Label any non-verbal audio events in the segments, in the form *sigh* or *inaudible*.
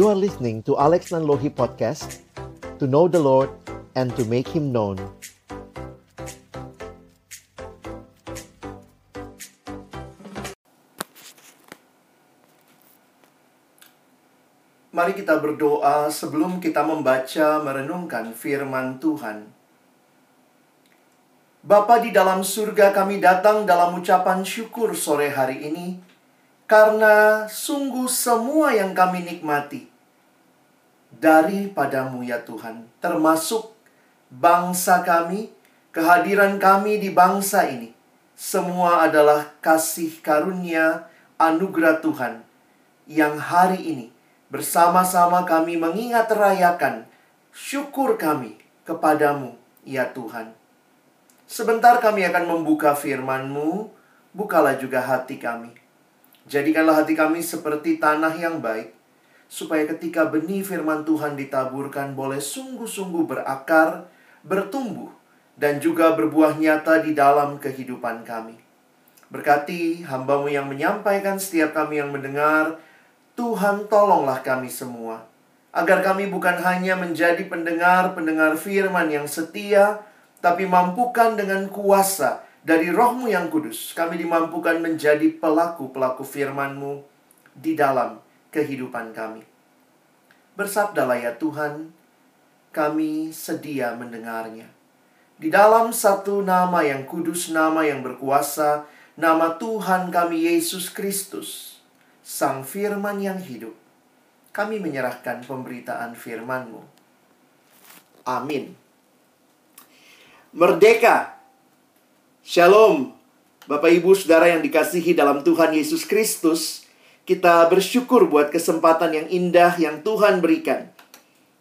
You are listening to Alex Nanlohi Podcast To know the Lord and to make Him known Mari kita berdoa sebelum kita membaca merenungkan firman Tuhan. Bapa di dalam surga kami datang dalam ucapan syukur sore hari ini karena sungguh semua yang kami nikmati daripadamu ya Tuhan, termasuk bangsa kami, kehadiran kami di bangsa ini. Semua adalah kasih karunia anugerah Tuhan yang hari ini bersama-sama kami mengingat rayakan syukur kami kepadamu, ya Tuhan. Sebentar kami akan membuka firman-Mu, bukalah juga hati kami. Jadikanlah hati kami seperti tanah yang baik, supaya ketika benih firman Tuhan ditaburkan boleh sungguh-sungguh berakar, bertumbuh, dan juga berbuah nyata di dalam kehidupan kami. Berkati hambamu yang menyampaikan setiap kami yang mendengar, Tuhan tolonglah kami semua. Agar kami bukan hanya menjadi pendengar-pendengar firman yang setia, tapi mampukan dengan kuasa dari rohmu yang kudus. Kami dimampukan menjadi pelaku-pelaku firmanmu di dalam kehidupan kami. Bersabdalah ya Tuhan, kami sedia mendengarnya. Di dalam satu nama yang kudus, nama yang berkuasa, nama Tuhan kami Yesus Kristus, Sang Firman yang hidup, kami menyerahkan pemberitaan firman-Mu. Amin. Merdeka. Shalom. Bapak Ibu Saudara yang dikasihi dalam Tuhan Yesus Kristus, kita bersyukur buat kesempatan yang indah yang Tuhan berikan.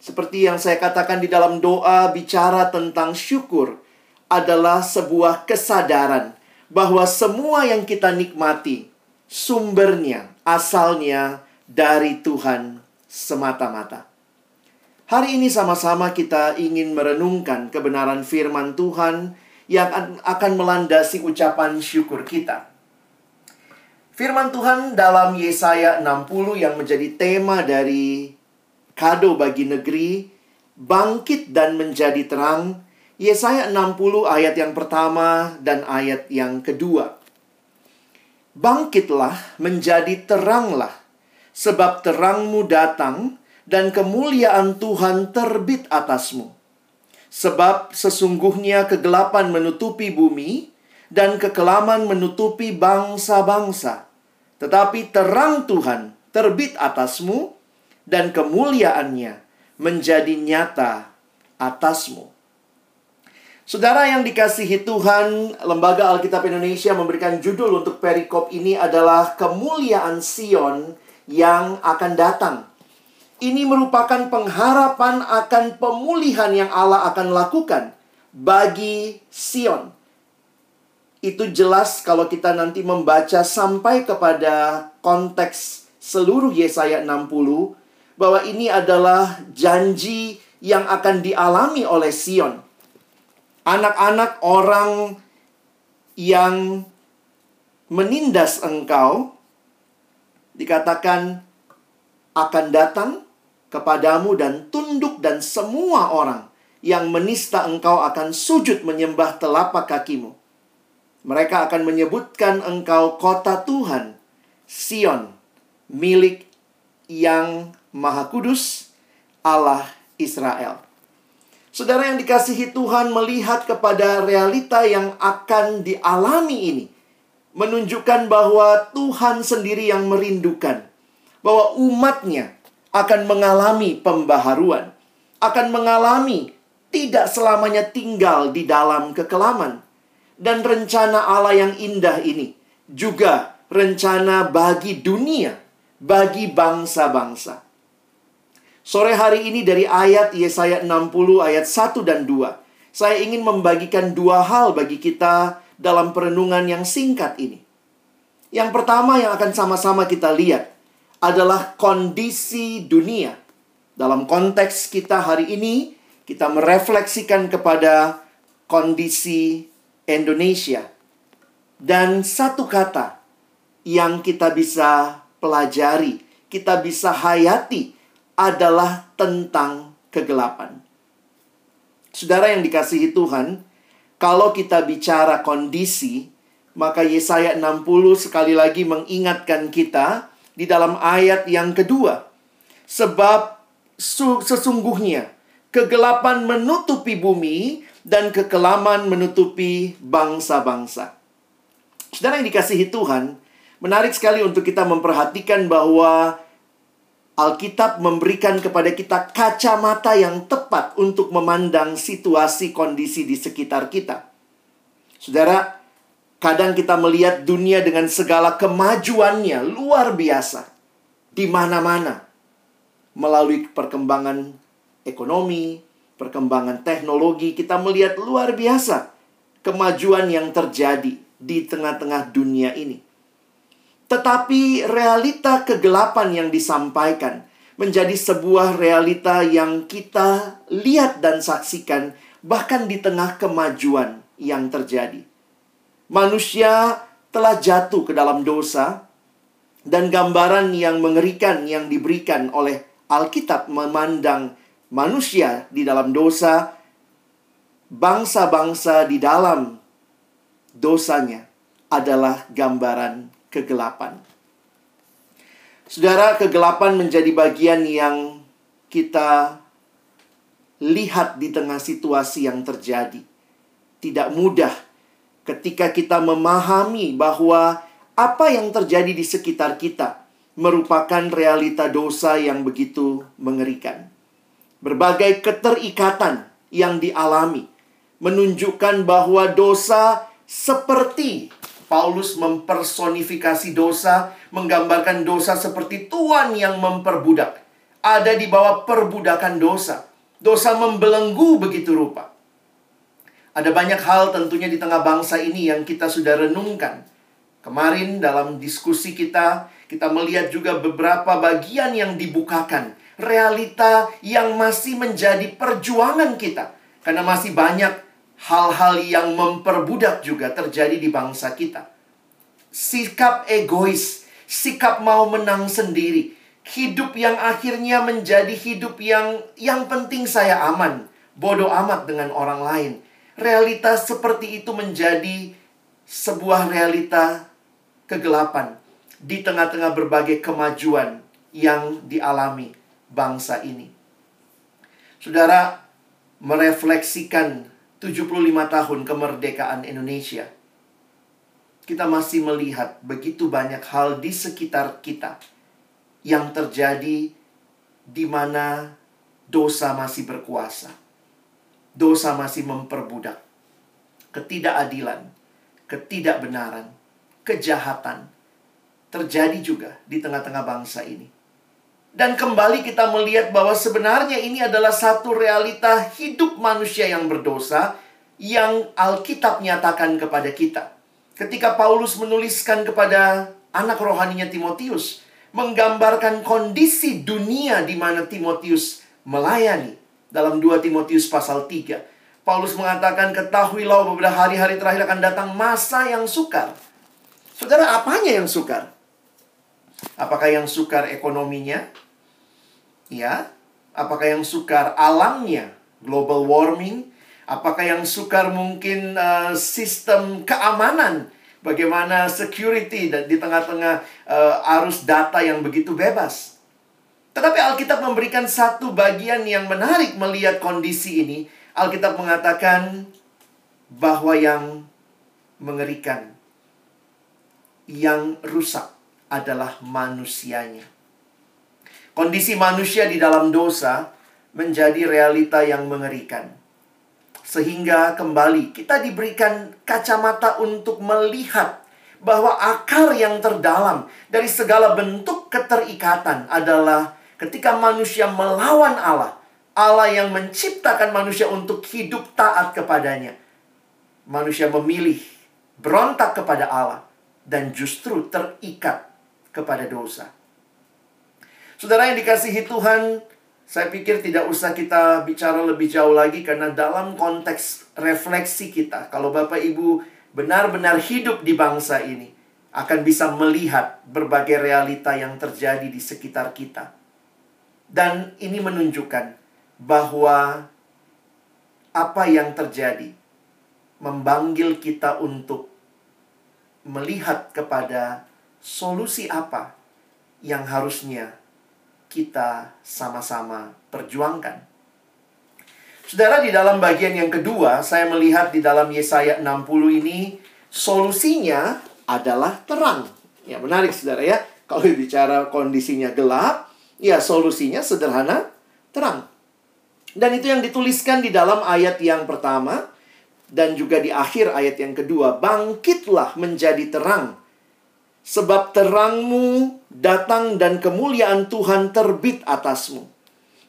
Seperti yang saya katakan di dalam doa bicara tentang syukur adalah sebuah kesadaran bahwa semua yang kita nikmati sumbernya, asalnya dari Tuhan semata-mata. Hari ini sama-sama kita ingin merenungkan kebenaran firman Tuhan yang akan melandasi ucapan syukur kita. Firman Tuhan dalam Yesaya 60 yang menjadi tema dari kado bagi negeri, bangkit dan menjadi terang, Yesaya 60 ayat yang pertama dan ayat yang kedua. Bangkitlah menjadi teranglah, sebab terangmu datang dan kemuliaan Tuhan terbit atasmu. Sebab sesungguhnya kegelapan menutupi bumi dan kekelaman menutupi bangsa-bangsa. Tetapi terang Tuhan terbit atasmu dan kemuliaannya menjadi nyata atasmu. Saudara yang dikasihi Tuhan, Lembaga Alkitab Indonesia memberikan judul untuk perikop ini adalah Kemuliaan Sion yang akan datang. Ini merupakan pengharapan akan pemulihan yang Allah akan lakukan bagi Sion. Itu jelas kalau kita nanti membaca sampai kepada konteks seluruh Yesaya 60 bahwa ini adalah janji yang akan dialami oleh Sion. Anak-anak orang yang menindas engkau dikatakan akan datang kepadamu dan tunduk dan semua orang yang menista engkau akan sujud menyembah telapak kakimu. Mereka akan menyebutkan engkau kota Tuhan, Sion, milik yang maha kudus, Allah Israel. Saudara yang dikasihi Tuhan melihat kepada realita yang akan dialami ini. Menunjukkan bahwa Tuhan sendiri yang merindukan. Bahwa umatnya akan mengalami pembaharuan, akan mengalami tidak selamanya tinggal di dalam kekelaman. Dan rencana Allah yang indah ini juga rencana bagi dunia, bagi bangsa-bangsa. Sore hari ini dari ayat Yesaya 60 ayat 1 dan 2. Saya ingin membagikan dua hal bagi kita dalam perenungan yang singkat ini. Yang pertama yang akan sama-sama kita lihat adalah kondisi dunia. Dalam konteks kita hari ini, kita merefleksikan kepada kondisi Indonesia. Dan satu kata yang kita bisa pelajari, kita bisa hayati adalah tentang kegelapan. Saudara yang dikasihi Tuhan, kalau kita bicara kondisi, maka Yesaya 60 sekali lagi mengingatkan kita di dalam ayat yang kedua. Sebab sesungguhnya kegelapan menutupi bumi dan kekelaman menutupi bangsa-bangsa. Saudara yang dikasihi Tuhan, menarik sekali untuk kita memperhatikan bahwa Alkitab memberikan kepada kita kacamata yang tepat untuk memandang situasi kondisi di sekitar kita. Saudara, kadang kita melihat dunia dengan segala kemajuannya luar biasa di mana-mana melalui perkembangan ekonomi, perkembangan teknologi, kita melihat luar biasa kemajuan yang terjadi di tengah-tengah dunia ini. Tetapi realita kegelapan yang disampaikan menjadi sebuah realita yang kita lihat dan saksikan bahkan di tengah kemajuan yang terjadi. Manusia telah jatuh ke dalam dosa dan gambaran yang mengerikan yang diberikan oleh Alkitab memandang manusia di dalam dosa, bangsa-bangsa di dalam dosanya adalah gambaran kegelapan. Saudara, kegelapan menjadi bagian yang kita lihat di tengah situasi yang terjadi. Tidak mudah ketika kita memahami bahwa apa yang terjadi di sekitar kita merupakan realita dosa yang begitu mengerikan. Berbagai keterikatan yang dialami menunjukkan bahwa dosa seperti Paulus mempersonifikasi dosa, menggambarkan dosa seperti tuan yang memperbudak. Ada di bawah perbudakan dosa. Dosa membelenggu begitu rupa. Ada banyak hal tentunya di tengah bangsa ini yang kita sudah renungkan. Kemarin dalam diskusi kita, kita melihat juga beberapa bagian yang dibukakan. Realita yang masih menjadi perjuangan kita. Karena masih banyak hal-hal yang memperbudak juga terjadi di bangsa kita. Sikap egois, sikap mau menang sendiri, hidup yang akhirnya menjadi hidup yang yang penting saya aman, bodoh amat dengan orang lain. Realitas seperti itu menjadi sebuah realita kegelapan di tengah-tengah berbagai kemajuan yang dialami bangsa ini. Saudara merefleksikan 75 tahun kemerdekaan Indonesia, kita masih melihat begitu banyak hal di sekitar kita yang terjadi di mana dosa masih berkuasa. Dosa masih memperbudak. Ketidakadilan, ketidakbenaran, kejahatan terjadi juga di tengah-tengah bangsa ini. Dan kembali kita melihat bahwa sebenarnya ini adalah satu realita hidup manusia yang berdosa yang Alkitab nyatakan kepada kita. Ketika Paulus menuliskan kepada anak rohaninya Timotius, menggambarkan kondisi dunia di mana Timotius melayani dalam 2 Timotius pasal 3. Paulus mengatakan, ketahuilah beberapa hari-hari terakhir akan datang masa yang sukar. Saudara, apanya yang sukar? Apakah yang sukar ekonominya? Ya. Apakah yang sukar alamnya? Global warming? Apakah yang sukar mungkin uh, sistem keamanan? Bagaimana security di tengah-tengah uh, arus data yang begitu bebas? Tetapi Alkitab memberikan satu bagian yang menarik melihat kondisi ini. Alkitab mengatakan bahwa yang mengerikan, yang rusak, adalah manusianya. Kondisi manusia di dalam dosa menjadi realita yang mengerikan. Sehingga kembali kita diberikan kacamata untuk melihat bahwa akar yang terdalam dari segala bentuk keterikatan adalah ketika manusia melawan Allah. Allah yang menciptakan manusia untuk hidup taat kepadanya. Manusia memilih berontak kepada Allah dan justru terikat kepada dosa. Saudara yang dikasihi Tuhan, saya pikir tidak usah kita bicara lebih jauh lagi karena dalam konteks refleksi kita, kalau Bapak Ibu benar-benar hidup di bangsa ini, akan bisa melihat berbagai realita yang terjadi di sekitar kita. Dan ini menunjukkan bahwa apa yang terjadi memanggil kita untuk melihat kepada solusi apa yang harusnya kita sama-sama perjuangkan. Saudara, di dalam bagian yang kedua, saya melihat di dalam Yesaya 60 ini, solusinya adalah terang. Ya, menarik saudara ya. Kalau bicara kondisinya gelap, ya solusinya sederhana, terang. Dan itu yang dituliskan di dalam ayat yang pertama, dan juga di akhir ayat yang kedua, bangkitlah menjadi terang Sebab terangmu datang dan kemuliaan Tuhan terbit atasmu.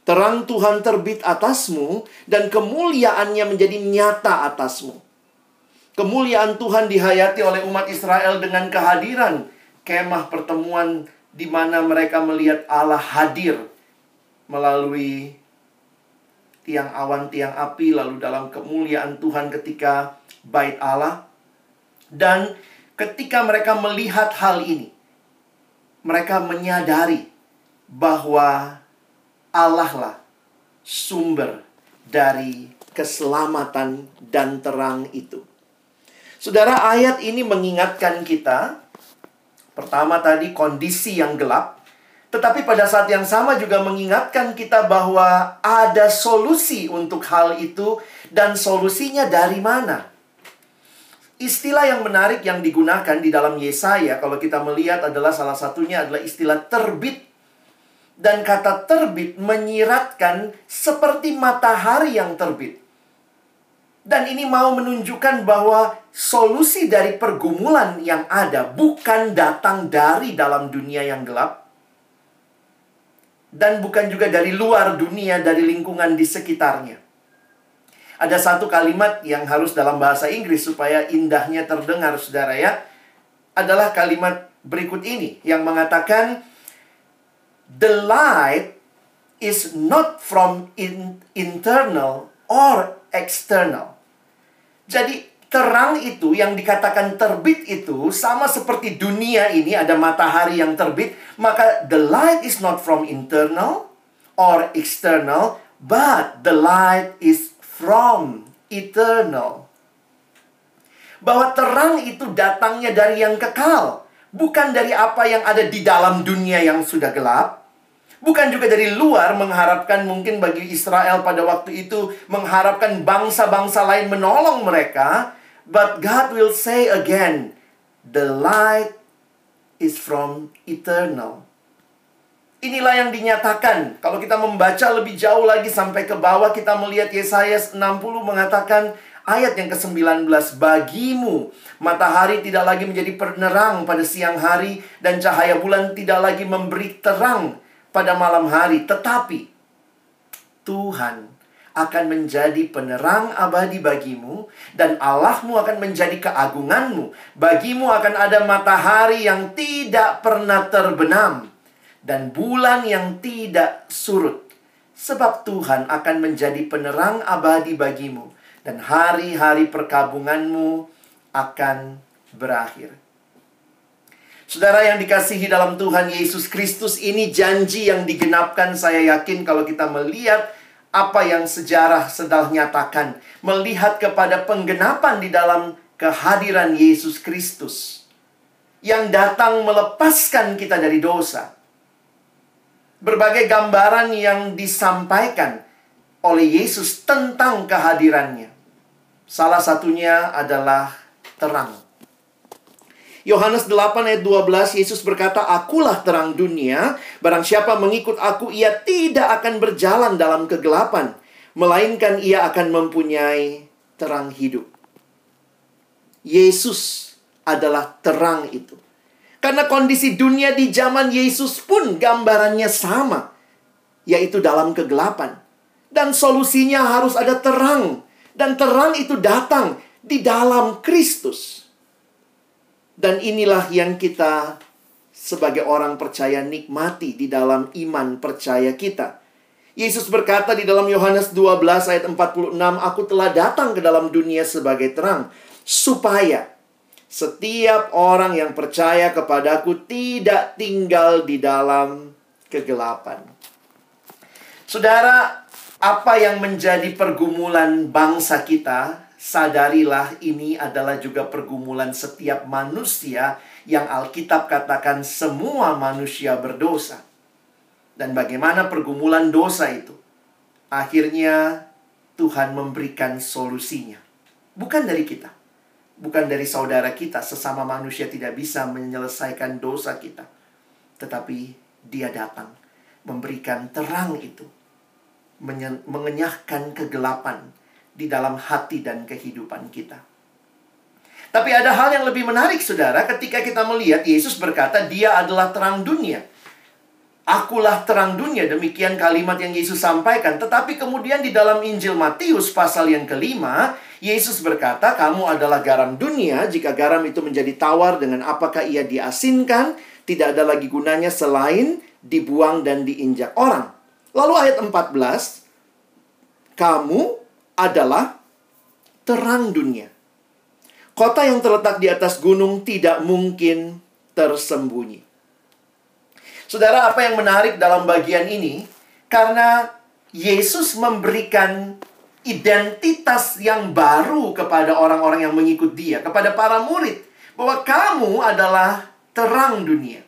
Terang Tuhan terbit atasmu dan kemuliaannya menjadi nyata atasmu. Kemuliaan Tuhan dihayati oleh umat Israel dengan kehadiran kemah pertemuan di mana mereka melihat Allah hadir melalui tiang awan, tiang api, lalu dalam kemuliaan Tuhan ketika bait Allah. Dan ketika mereka melihat hal ini, mereka menyadari bahwa Allah lah sumber dari keselamatan dan terang itu. Saudara, ayat ini mengingatkan kita pertama tadi kondisi yang gelap, tetapi pada saat yang sama juga mengingatkan kita bahwa ada solusi untuk hal itu dan solusinya dari mana? Istilah yang menarik yang digunakan di dalam Yesaya kalau kita melihat adalah salah satunya adalah istilah terbit. Dan kata terbit menyiratkan seperti matahari yang terbit. Dan ini mau menunjukkan bahwa solusi dari pergumulan yang ada bukan datang dari dalam dunia yang gelap. Dan bukan juga dari luar dunia, dari lingkungan di sekitarnya ada satu kalimat yang harus dalam bahasa Inggris supaya indahnya terdengar saudara ya. Adalah kalimat berikut ini yang mengatakan the light is not from in, internal or external. Jadi terang itu yang dikatakan terbit itu sama seperti dunia ini ada matahari yang terbit, maka the light is not from internal or external, but the light is from eternal. Bahwa terang itu datangnya dari yang kekal, bukan dari apa yang ada di dalam dunia yang sudah gelap. Bukan juga dari luar mengharapkan mungkin bagi Israel pada waktu itu mengharapkan bangsa-bangsa lain menolong mereka. But God will say again, the light is from eternal. Inilah yang dinyatakan. Kalau kita membaca lebih jauh lagi sampai ke bawah kita melihat Yesaya 60 mengatakan ayat yang ke-19 bagimu matahari tidak lagi menjadi penerang pada siang hari dan cahaya bulan tidak lagi memberi terang pada malam hari. Tetapi Tuhan akan menjadi penerang abadi bagimu dan Allahmu akan menjadi keagunganmu. Bagimu akan ada matahari yang tidak pernah terbenam dan bulan yang tidak surut. Sebab Tuhan akan menjadi penerang abadi bagimu dan hari-hari perkabunganmu akan berakhir. Saudara yang dikasihi dalam Tuhan Yesus Kristus ini janji yang digenapkan saya yakin kalau kita melihat apa yang sejarah sedang nyatakan. Melihat kepada penggenapan di dalam kehadiran Yesus Kristus. Yang datang melepaskan kita dari dosa berbagai gambaran yang disampaikan oleh Yesus tentang kehadirannya. Salah satunya adalah terang. Yohanes 8 ayat 12 Yesus berkata, "Akulah terang dunia, barang siapa mengikut aku ia tidak akan berjalan dalam kegelapan, melainkan ia akan mempunyai terang hidup." Yesus adalah terang itu. Karena kondisi dunia di zaman Yesus pun gambarannya sama, yaitu dalam kegelapan. Dan solusinya harus ada terang, dan terang itu datang di dalam Kristus. Dan inilah yang kita sebagai orang percaya nikmati di dalam iman percaya kita. Yesus berkata di dalam Yohanes 12 ayat 46, Aku telah datang ke dalam dunia sebagai terang, supaya setiap orang yang percaya kepadaku tidak tinggal di dalam kegelapan. Saudara, apa yang menjadi pergumulan bangsa kita, sadarilah ini adalah juga pergumulan setiap manusia yang Alkitab katakan semua manusia berdosa. Dan bagaimana pergumulan dosa itu? Akhirnya Tuhan memberikan solusinya. Bukan dari kita. Bukan dari saudara kita, sesama manusia tidak bisa menyelesaikan dosa kita. Tetapi dia datang memberikan terang itu mengenyahkan kegelapan di dalam hati dan kehidupan kita. Tapi ada hal yang lebih menarik, saudara, ketika kita melihat Yesus berkata, "Dia adalah terang dunia." Akulah terang dunia, demikian kalimat yang Yesus sampaikan. Tetapi kemudian di dalam Injil Matius pasal yang kelima, Yesus berkata, kamu adalah garam dunia. Jika garam itu menjadi tawar dengan apakah ia diasinkan, tidak ada lagi gunanya selain dibuang dan diinjak orang. Lalu ayat 14, kamu adalah terang dunia. Kota yang terletak di atas gunung tidak mungkin tersembunyi. Saudara, apa yang menarik dalam bagian ini? Karena Yesus memberikan identitas yang baru kepada orang-orang yang mengikut dia, kepada para murid, bahwa kamu adalah terang dunia.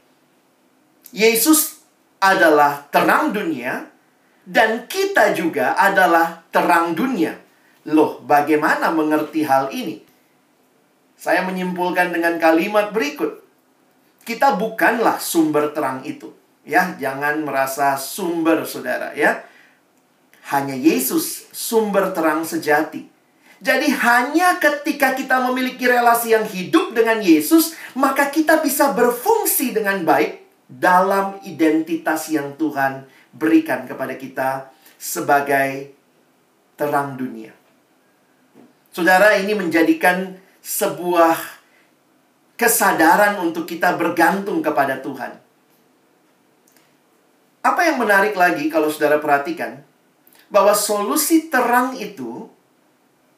Yesus adalah terang dunia, dan kita juga adalah terang dunia. Loh, bagaimana mengerti hal ini? Saya menyimpulkan dengan kalimat berikut. Kita bukanlah sumber terang itu. Ya, jangan merasa sumber saudara ya. Hanya Yesus sumber terang sejati. Jadi hanya ketika kita memiliki relasi yang hidup dengan Yesus, maka kita bisa berfungsi dengan baik dalam identitas yang Tuhan berikan kepada kita sebagai terang dunia. Saudara, ini menjadikan sebuah kesadaran untuk kita bergantung kepada Tuhan. Apa yang menarik lagi kalau saudara perhatikan, bahwa solusi terang itu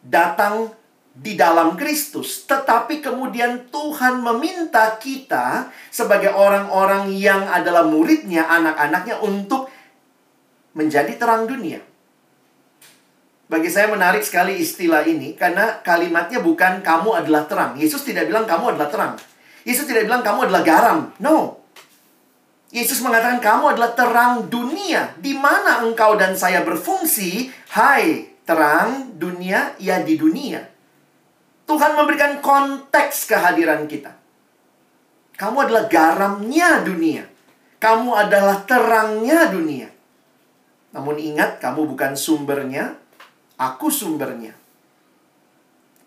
datang di dalam Kristus, tetapi kemudian Tuhan meminta kita sebagai orang-orang yang adalah muridnya, anak-anaknya untuk menjadi terang dunia. Bagi saya menarik sekali istilah ini karena kalimatnya bukan kamu adalah terang. Yesus tidak bilang kamu adalah terang. Yesus tidak bilang kamu adalah garam. No. Yesus mengatakan kamu adalah terang dunia. Di mana engkau dan saya berfungsi? Hai, terang dunia, ya di dunia. Tuhan memberikan konteks kehadiran kita. Kamu adalah garamnya dunia. Kamu adalah terangnya dunia. Namun ingat, kamu bukan sumbernya, aku sumbernya.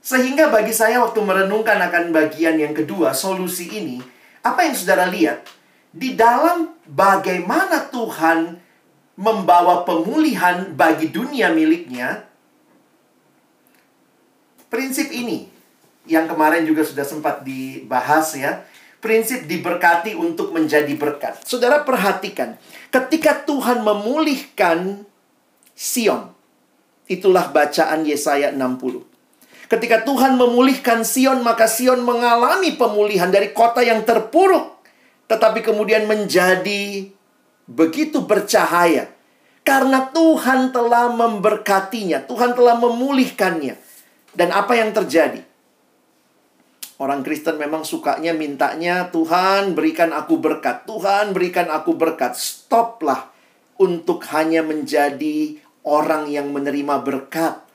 Sehingga bagi saya waktu merenungkan akan bagian yang kedua, solusi ini, apa yang saudara lihat? Di dalam bagaimana Tuhan membawa pemulihan bagi dunia miliknya, prinsip ini yang kemarin juga sudah sempat dibahas ya, prinsip diberkati untuk menjadi berkat. Saudara perhatikan, ketika Tuhan memulihkan Sion, itulah bacaan Yesaya 60. Ketika Tuhan memulihkan Sion, maka Sion mengalami pemulihan dari kota yang terpuruk, tetapi kemudian menjadi begitu bercahaya. Karena Tuhan telah memberkatinya, Tuhan telah memulihkannya. Dan apa yang terjadi? Orang Kristen memang sukanya mintanya Tuhan berikan aku berkat. Tuhan berikan aku berkat. Stoplah untuk hanya menjadi orang yang menerima berkat.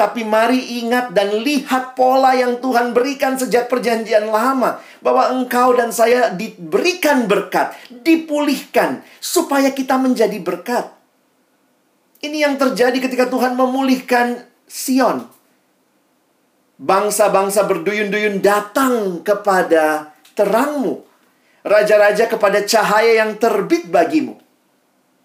Tapi mari ingat dan lihat pola yang Tuhan berikan sejak perjanjian lama. Bahwa engkau dan saya diberikan berkat, dipulihkan, supaya kita menjadi berkat. Ini yang terjadi ketika Tuhan memulihkan Sion bangsa-bangsa berduyun-duyun datang kepada terangmu. Raja-raja kepada cahaya yang terbit bagimu.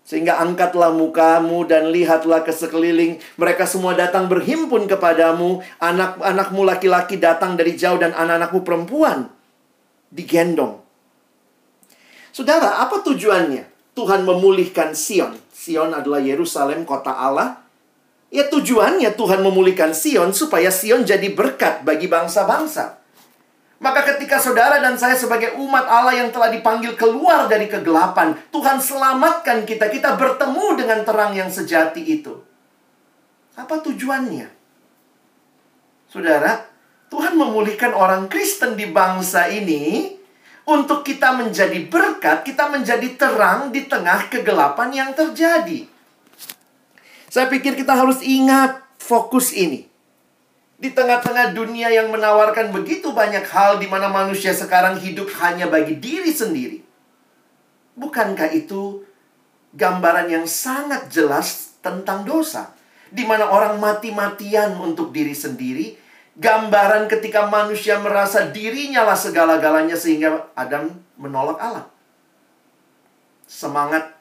Sehingga angkatlah mukamu dan lihatlah ke sekeliling. Mereka semua datang berhimpun kepadamu. Anak-anakmu laki-laki datang dari jauh dan anak-anakmu perempuan digendong. Saudara, apa tujuannya? Tuhan memulihkan Sion. Sion adalah Yerusalem, kota Allah Ya tujuannya Tuhan memulihkan Sion supaya Sion jadi berkat bagi bangsa-bangsa. Maka ketika saudara dan saya sebagai umat Allah yang telah dipanggil keluar dari kegelapan, Tuhan selamatkan kita, kita bertemu dengan terang yang sejati itu. Apa tujuannya? Saudara, Tuhan memulihkan orang Kristen di bangsa ini untuk kita menjadi berkat, kita menjadi terang di tengah kegelapan yang terjadi. Saya pikir kita harus ingat fokus ini. Di tengah-tengah dunia yang menawarkan begitu banyak hal di mana manusia sekarang hidup hanya bagi diri sendiri. Bukankah itu gambaran yang sangat jelas tentang dosa? Di mana orang mati-matian untuk diri sendiri, gambaran ketika manusia merasa dirinya lah segala-galanya sehingga Adam menolak Allah. Semangat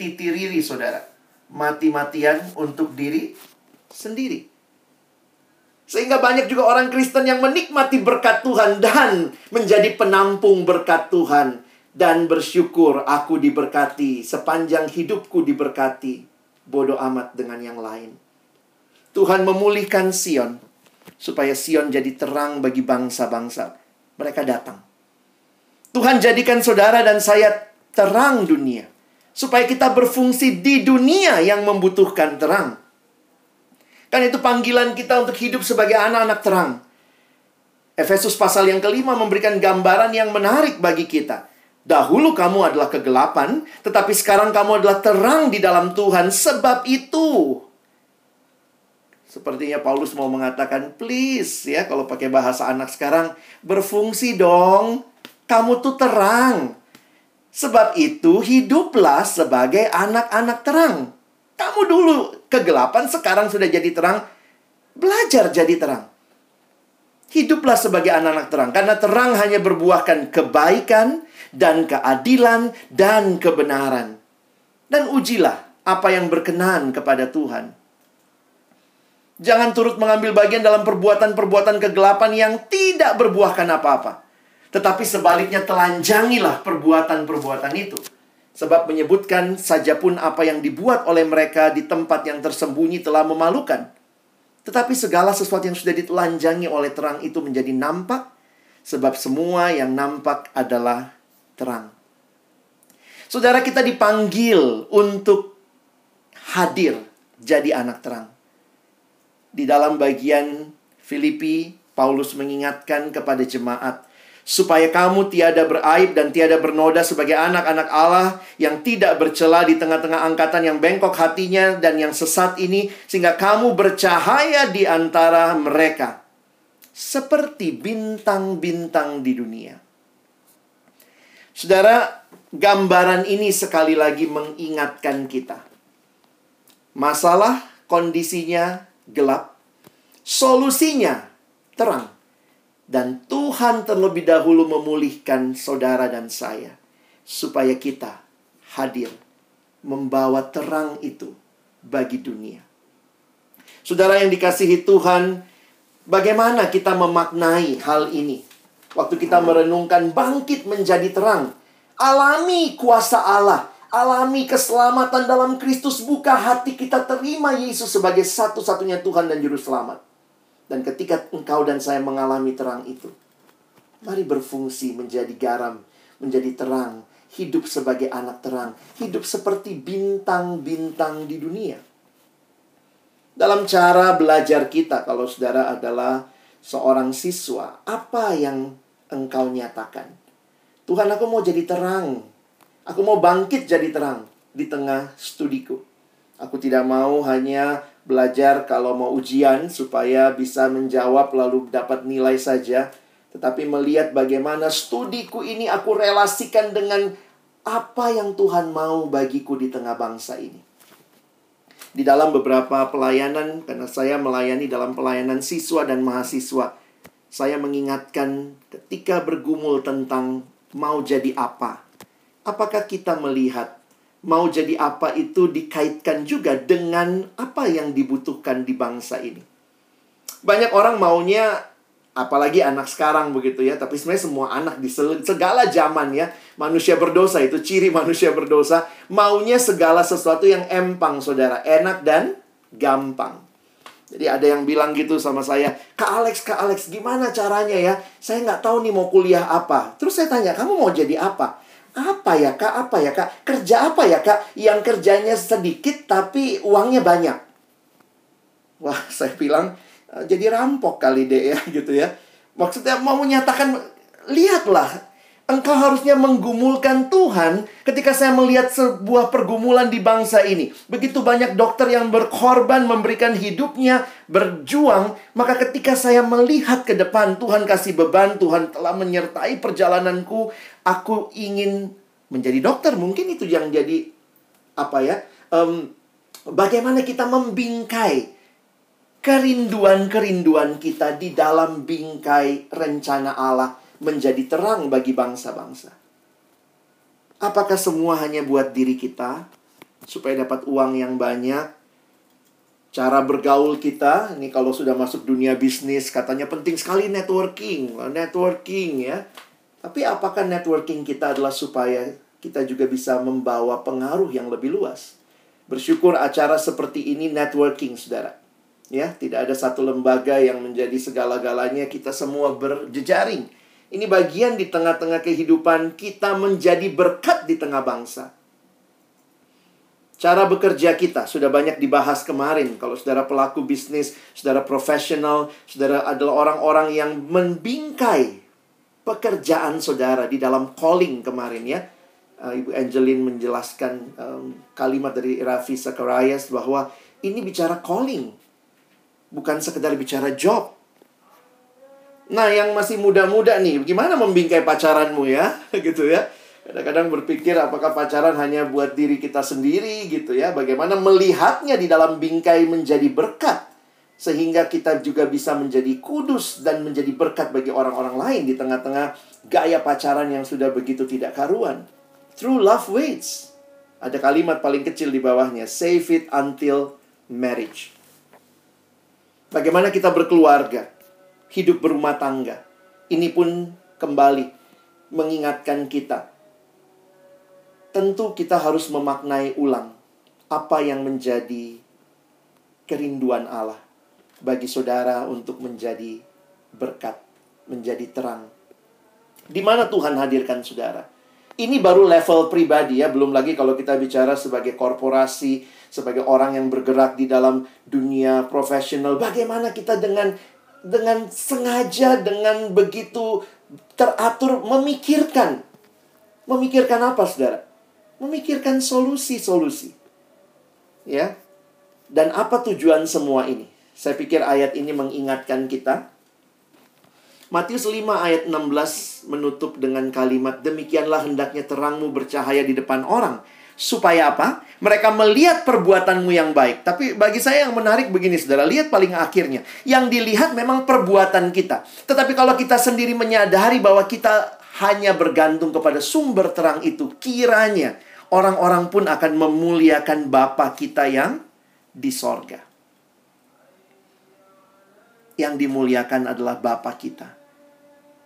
titiriri saudara. Mati-matian untuk diri sendiri. Sehingga banyak juga orang Kristen yang menikmati berkat Tuhan dan menjadi penampung berkat Tuhan. Dan bersyukur aku diberkati, sepanjang hidupku diberkati. Bodoh amat dengan yang lain. Tuhan memulihkan Sion, supaya Sion jadi terang bagi bangsa-bangsa. Mereka datang. Tuhan jadikan saudara dan saya terang dunia, supaya kita berfungsi di dunia yang membutuhkan terang. Kan itu panggilan kita untuk hidup sebagai anak-anak terang. Efesus pasal yang kelima memberikan gambaran yang menarik bagi kita. Dahulu kamu adalah kegelapan, tetapi sekarang kamu adalah terang di dalam Tuhan. Sebab itu, sepertinya Paulus mau mengatakan, please ya, kalau pakai bahasa anak sekarang, berfungsi dong. Kamu tuh terang. Sebab itu, hiduplah sebagai anak-anak terang. Kamu dulu kegelapan, sekarang sudah jadi terang. Belajar jadi terang. Hiduplah sebagai anak-anak terang. Karena terang hanya berbuahkan kebaikan dan keadilan dan kebenaran. Dan ujilah apa yang berkenan kepada Tuhan. Jangan turut mengambil bagian dalam perbuatan-perbuatan kegelapan yang tidak berbuahkan apa-apa. Tetapi sebaliknya telanjangilah perbuatan-perbuatan itu. Sebab menyebutkan saja pun apa yang dibuat oleh mereka di tempat yang tersembunyi telah memalukan. Tetapi segala sesuatu yang sudah ditelanjangi oleh terang itu menjadi nampak. Sebab semua yang nampak adalah terang. Saudara kita dipanggil untuk hadir jadi anak terang. Di dalam bagian Filipi, Paulus mengingatkan kepada jemaat supaya kamu tiada beraib dan tiada bernoda sebagai anak-anak Allah yang tidak bercela di tengah-tengah angkatan yang bengkok hatinya dan yang sesat ini sehingga kamu bercahaya di antara mereka seperti bintang-bintang di dunia. Saudara, gambaran ini sekali lagi mengingatkan kita. Masalah kondisinya gelap, solusinya terang. Dan Tuhan terlebih dahulu memulihkan saudara dan saya. Supaya kita hadir. Membawa terang itu bagi dunia. Saudara yang dikasihi Tuhan, bagaimana kita memaknai hal ini? Waktu kita merenungkan bangkit menjadi terang. Alami kuasa Allah. Alami keselamatan dalam Kristus. Buka hati kita terima Yesus sebagai satu-satunya Tuhan dan Juru Selamat. Dan ketika engkau dan saya mengalami terang itu, mari berfungsi menjadi garam, menjadi terang, hidup sebagai anak terang, hidup seperti bintang-bintang di dunia. Dalam cara belajar kita, kalau saudara adalah seorang siswa, apa yang engkau nyatakan? Tuhan, aku mau jadi terang. Aku mau bangkit jadi terang di tengah studiku. Aku tidak mau hanya belajar kalau mau ujian supaya bisa menjawab lalu dapat nilai saja, tetapi melihat bagaimana studiku ini aku relasikan dengan apa yang Tuhan mau bagiku di tengah bangsa ini. Di dalam beberapa pelayanan, karena saya melayani dalam pelayanan siswa dan mahasiswa, saya mengingatkan ketika bergumul tentang mau jadi apa, apakah kita melihat mau jadi apa itu dikaitkan juga dengan apa yang dibutuhkan di bangsa ini. Banyak orang maunya apalagi anak sekarang begitu ya, tapi sebenarnya semua anak di segala zaman ya, manusia berdosa itu ciri *laughs* manusia berdosa, maunya segala sesuatu yang empang Saudara, enak dan gampang. Jadi ada yang bilang gitu sama saya, Kak Alex, Kak Alex, gimana caranya ya? Saya nggak tahu nih mau kuliah apa. Terus saya tanya, kamu mau jadi apa? Apa ya kak? Apa ya kak? Kerja apa ya kak? Yang kerjanya sedikit tapi uangnya banyak. Wah, *laughs* saya bilang, "Eh, jadi rampok kali deh ya *laughs* gitu ya. Maksudnya mau menyatakan, lihatlah Engkau harusnya menggumulkan Tuhan ketika saya melihat sebuah pergumulan di bangsa ini. Begitu banyak dokter yang berkorban, memberikan hidupnya, berjuang. Maka ketika saya melihat ke depan, Tuhan kasih beban, Tuhan telah menyertai perjalananku. Aku ingin menjadi dokter. Mungkin itu yang jadi, apa ya, em, bagaimana kita membingkai kerinduan-kerinduan kita di dalam bingkai rencana Allah menjadi terang bagi bangsa-bangsa. Apakah semua hanya buat diri kita supaya dapat uang yang banyak? Cara bergaul kita, ini kalau sudah masuk dunia bisnis katanya penting sekali networking, networking ya. Tapi apakah networking kita adalah supaya kita juga bisa membawa pengaruh yang lebih luas? Bersyukur acara seperti ini networking, Saudara. Ya, tidak ada satu lembaga yang menjadi segala-galanya, kita semua berjejaring ini bagian di tengah-tengah kehidupan kita menjadi berkat di tengah bangsa. Cara bekerja kita sudah banyak dibahas kemarin. Kalau saudara pelaku bisnis, saudara profesional, saudara adalah orang-orang yang membingkai pekerjaan saudara di dalam calling kemarin ya. Uh, Ibu Angeline menjelaskan um, kalimat dari Raffi Zacharias bahwa ini bicara calling. Bukan sekedar bicara job. Nah, yang masih muda-muda nih, gimana membingkai pacaranmu ya? *laughs* gitu ya. Kadang-kadang berpikir apakah pacaran hanya buat diri kita sendiri gitu ya. Bagaimana melihatnya di dalam bingkai menjadi berkat. Sehingga kita juga bisa menjadi kudus dan menjadi berkat bagi orang-orang lain di tengah-tengah gaya pacaran yang sudah begitu tidak karuan. True love waits. Ada kalimat paling kecil di bawahnya. Save it until marriage. Bagaimana kita berkeluarga? Hidup berumah tangga. Ini pun kembali mengingatkan kita. Tentu kita harus memaknai ulang apa yang menjadi kerinduan Allah bagi saudara untuk menjadi berkat, menjadi terang. Di mana Tuhan hadirkan saudara? Ini baru level pribadi ya, belum lagi kalau kita bicara sebagai korporasi, sebagai orang yang bergerak di dalam dunia profesional. Bagaimana kita dengan dengan sengaja, dengan begitu teratur memikirkan. Memikirkan apa, saudara? Memikirkan solusi-solusi. Ya. Dan apa tujuan semua ini? Saya pikir ayat ini mengingatkan kita. Matius 5 ayat 16 menutup dengan kalimat, Demikianlah hendaknya terangmu bercahaya di depan orang, Supaya apa? Mereka melihat perbuatanmu yang baik. Tapi bagi saya yang menarik begini, saudara. Lihat paling akhirnya. Yang dilihat memang perbuatan kita. Tetapi kalau kita sendiri menyadari bahwa kita hanya bergantung kepada sumber terang itu, kiranya orang-orang pun akan memuliakan Bapa kita yang di sorga. Yang dimuliakan adalah Bapa kita.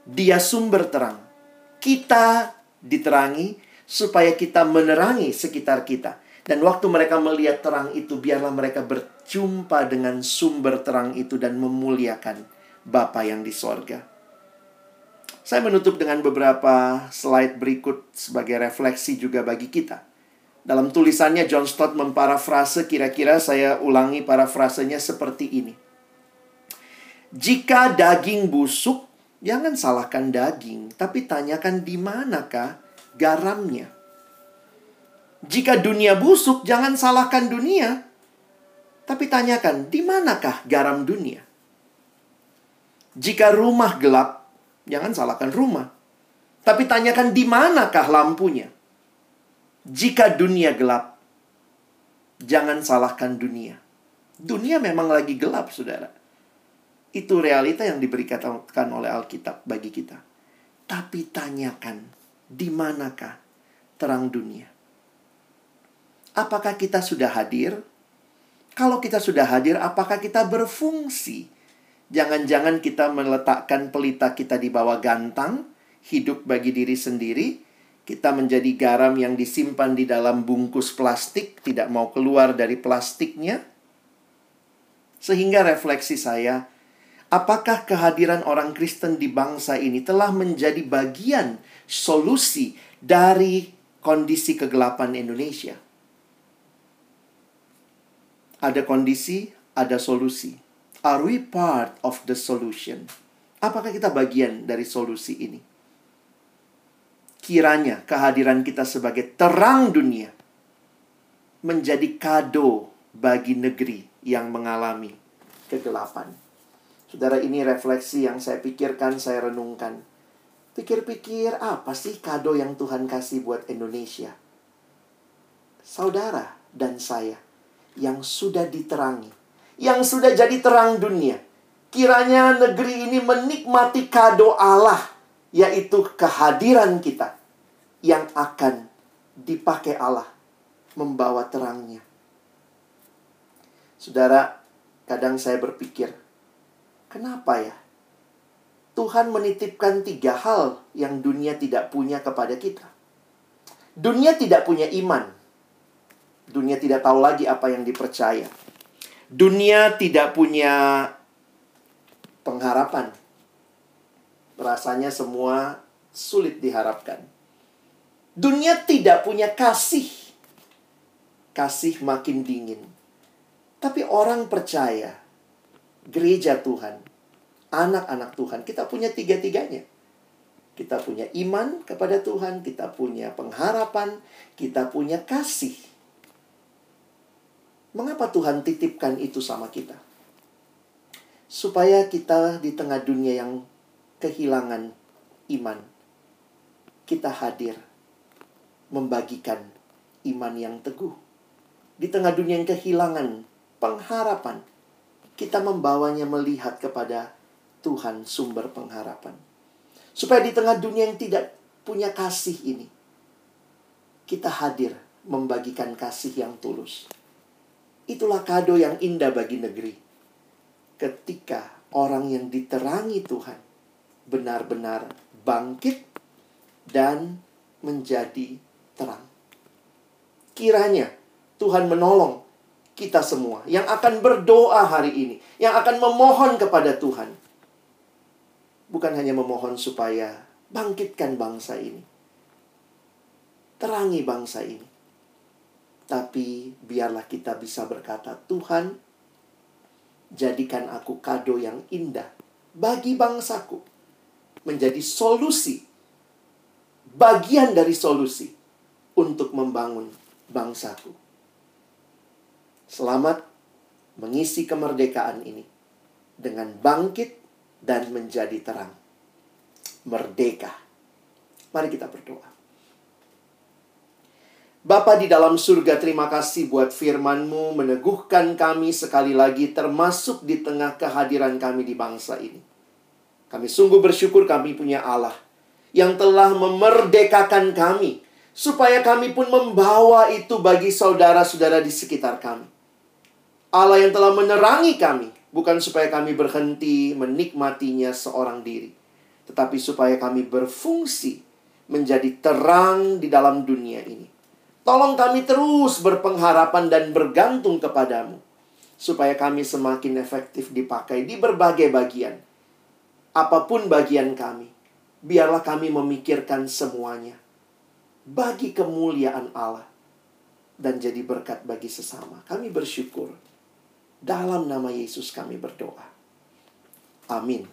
Dia sumber terang. Kita diterangi, supaya kita menerangi sekitar kita. Dan waktu mereka melihat terang itu, biarlah mereka berjumpa dengan sumber terang itu dan memuliakan Bapa yang di sorga. Saya menutup dengan beberapa slide berikut sebagai refleksi juga bagi kita. Dalam tulisannya John Stott memparafrase kira-kira saya ulangi parafrasenya seperti ini. Jika daging busuk, jangan salahkan daging, tapi tanyakan di manakah garamnya. Jika dunia busuk, jangan salahkan dunia. Tapi tanyakan, di manakah garam dunia? Jika rumah gelap, jangan salahkan rumah. Tapi tanyakan di manakah lampunya? Jika dunia gelap, jangan salahkan dunia. Dunia memang lagi gelap, saudara. Itu realita yang diberikan oleh Alkitab bagi kita. Tapi tanyakan, di manakah terang dunia? Apakah kita sudah hadir? Kalau kita sudah hadir, apakah kita berfungsi? Jangan-jangan kita meletakkan pelita kita di bawah gantang, hidup bagi diri sendiri, kita menjadi garam yang disimpan di dalam bungkus plastik, tidak mau keluar dari plastiknya. Sehingga refleksi saya, apakah kehadiran orang Kristen di bangsa ini telah menjadi bagian solusi dari kondisi kegelapan Indonesia? Ada kondisi, ada solusi. Are we part of the solution? Apakah kita bagian dari solusi ini? Kiranya kehadiran kita sebagai terang dunia menjadi kado bagi negeri yang mengalami kegelapan. Saudara, ini refleksi yang saya pikirkan, saya renungkan. Pikir-pikir, apa sih kado yang Tuhan kasih buat Indonesia? Saudara dan saya yang sudah diterangi, yang sudah jadi terang dunia. Kiranya negeri ini menikmati kado Allah, yaitu kehadiran kita yang akan dipakai Allah membawa terangnya. Saudara, kadang saya berpikir, kenapa ya? Tuhan menitipkan tiga hal yang dunia tidak punya kepada kita. Dunia tidak punya iman. Dunia tidak tahu lagi apa yang dipercaya. Dunia tidak punya pengharapan. Rasanya semua sulit diharapkan. Dunia tidak punya kasih. Kasih makin dingin. Tapi orang percaya, gereja Tuhan, anak-anak Tuhan, kita punya tiga-tiganya. Kita punya iman kepada Tuhan, kita punya pengharapan, kita punya kasih. Mengapa Tuhan titipkan itu sama kita? Supaya kita di tengah dunia yang kehilangan iman, kita hadir membagikan iman yang teguh. Di tengah dunia yang kehilangan pengharapan, kita membawanya melihat kepada Tuhan sumber pengharapan. Supaya di tengah dunia yang tidak punya kasih ini, kita hadir membagikan kasih yang tulus. Itulah kado yang indah bagi negeri. Ketika orang yang diterangi Tuhan benar-benar bangkit dan menjadi terang. Kiranya Tuhan menolong kita semua yang akan berdoa hari ini, yang akan memohon kepada Tuhan. Bukan hanya memohon supaya bangkitkan bangsa ini, terangi bangsa ini, tapi biarlah kita bisa berkata, Tuhan, jadikan aku kado yang indah bagi bangsaku. Menjadi solusi, bagian dari solusi untuk membangun bangsaku. Selamat mengisi kemerdekaan ini dengan bangkit dan menjadi terang. Merdeka. Mari kita berdoa. Bapa di dalam surga, terima kasih buat firman-Mu meneguhkan kami sekali lagi termasuk di tengah kehadiran kami di bangsa ini. Kami sungguh bersyukur kami punya Allah yang telah memerdekakan kami supaya kami pun membawa itu bagi saudara-saudara di sekitar kami. Allah yang telah menerangi kami bukan supaya kami berhenti menikmatinya seorang diri, tetapi supaya kami berfungsi menjadi terang di dalam dunia ini Tolong kami terus berpengharapan dan bergantung kepadamu. Supaya kami semakin efektif dipakai di berbagai bagian. Apa pun bagian kami, biarlah kami memikirkan semuanya. Bagi kemuliaan Allah. Dan jadi berkat bagi sesama. Kami bersyukur. Dalam nama Yesus kami berdoa. Amin.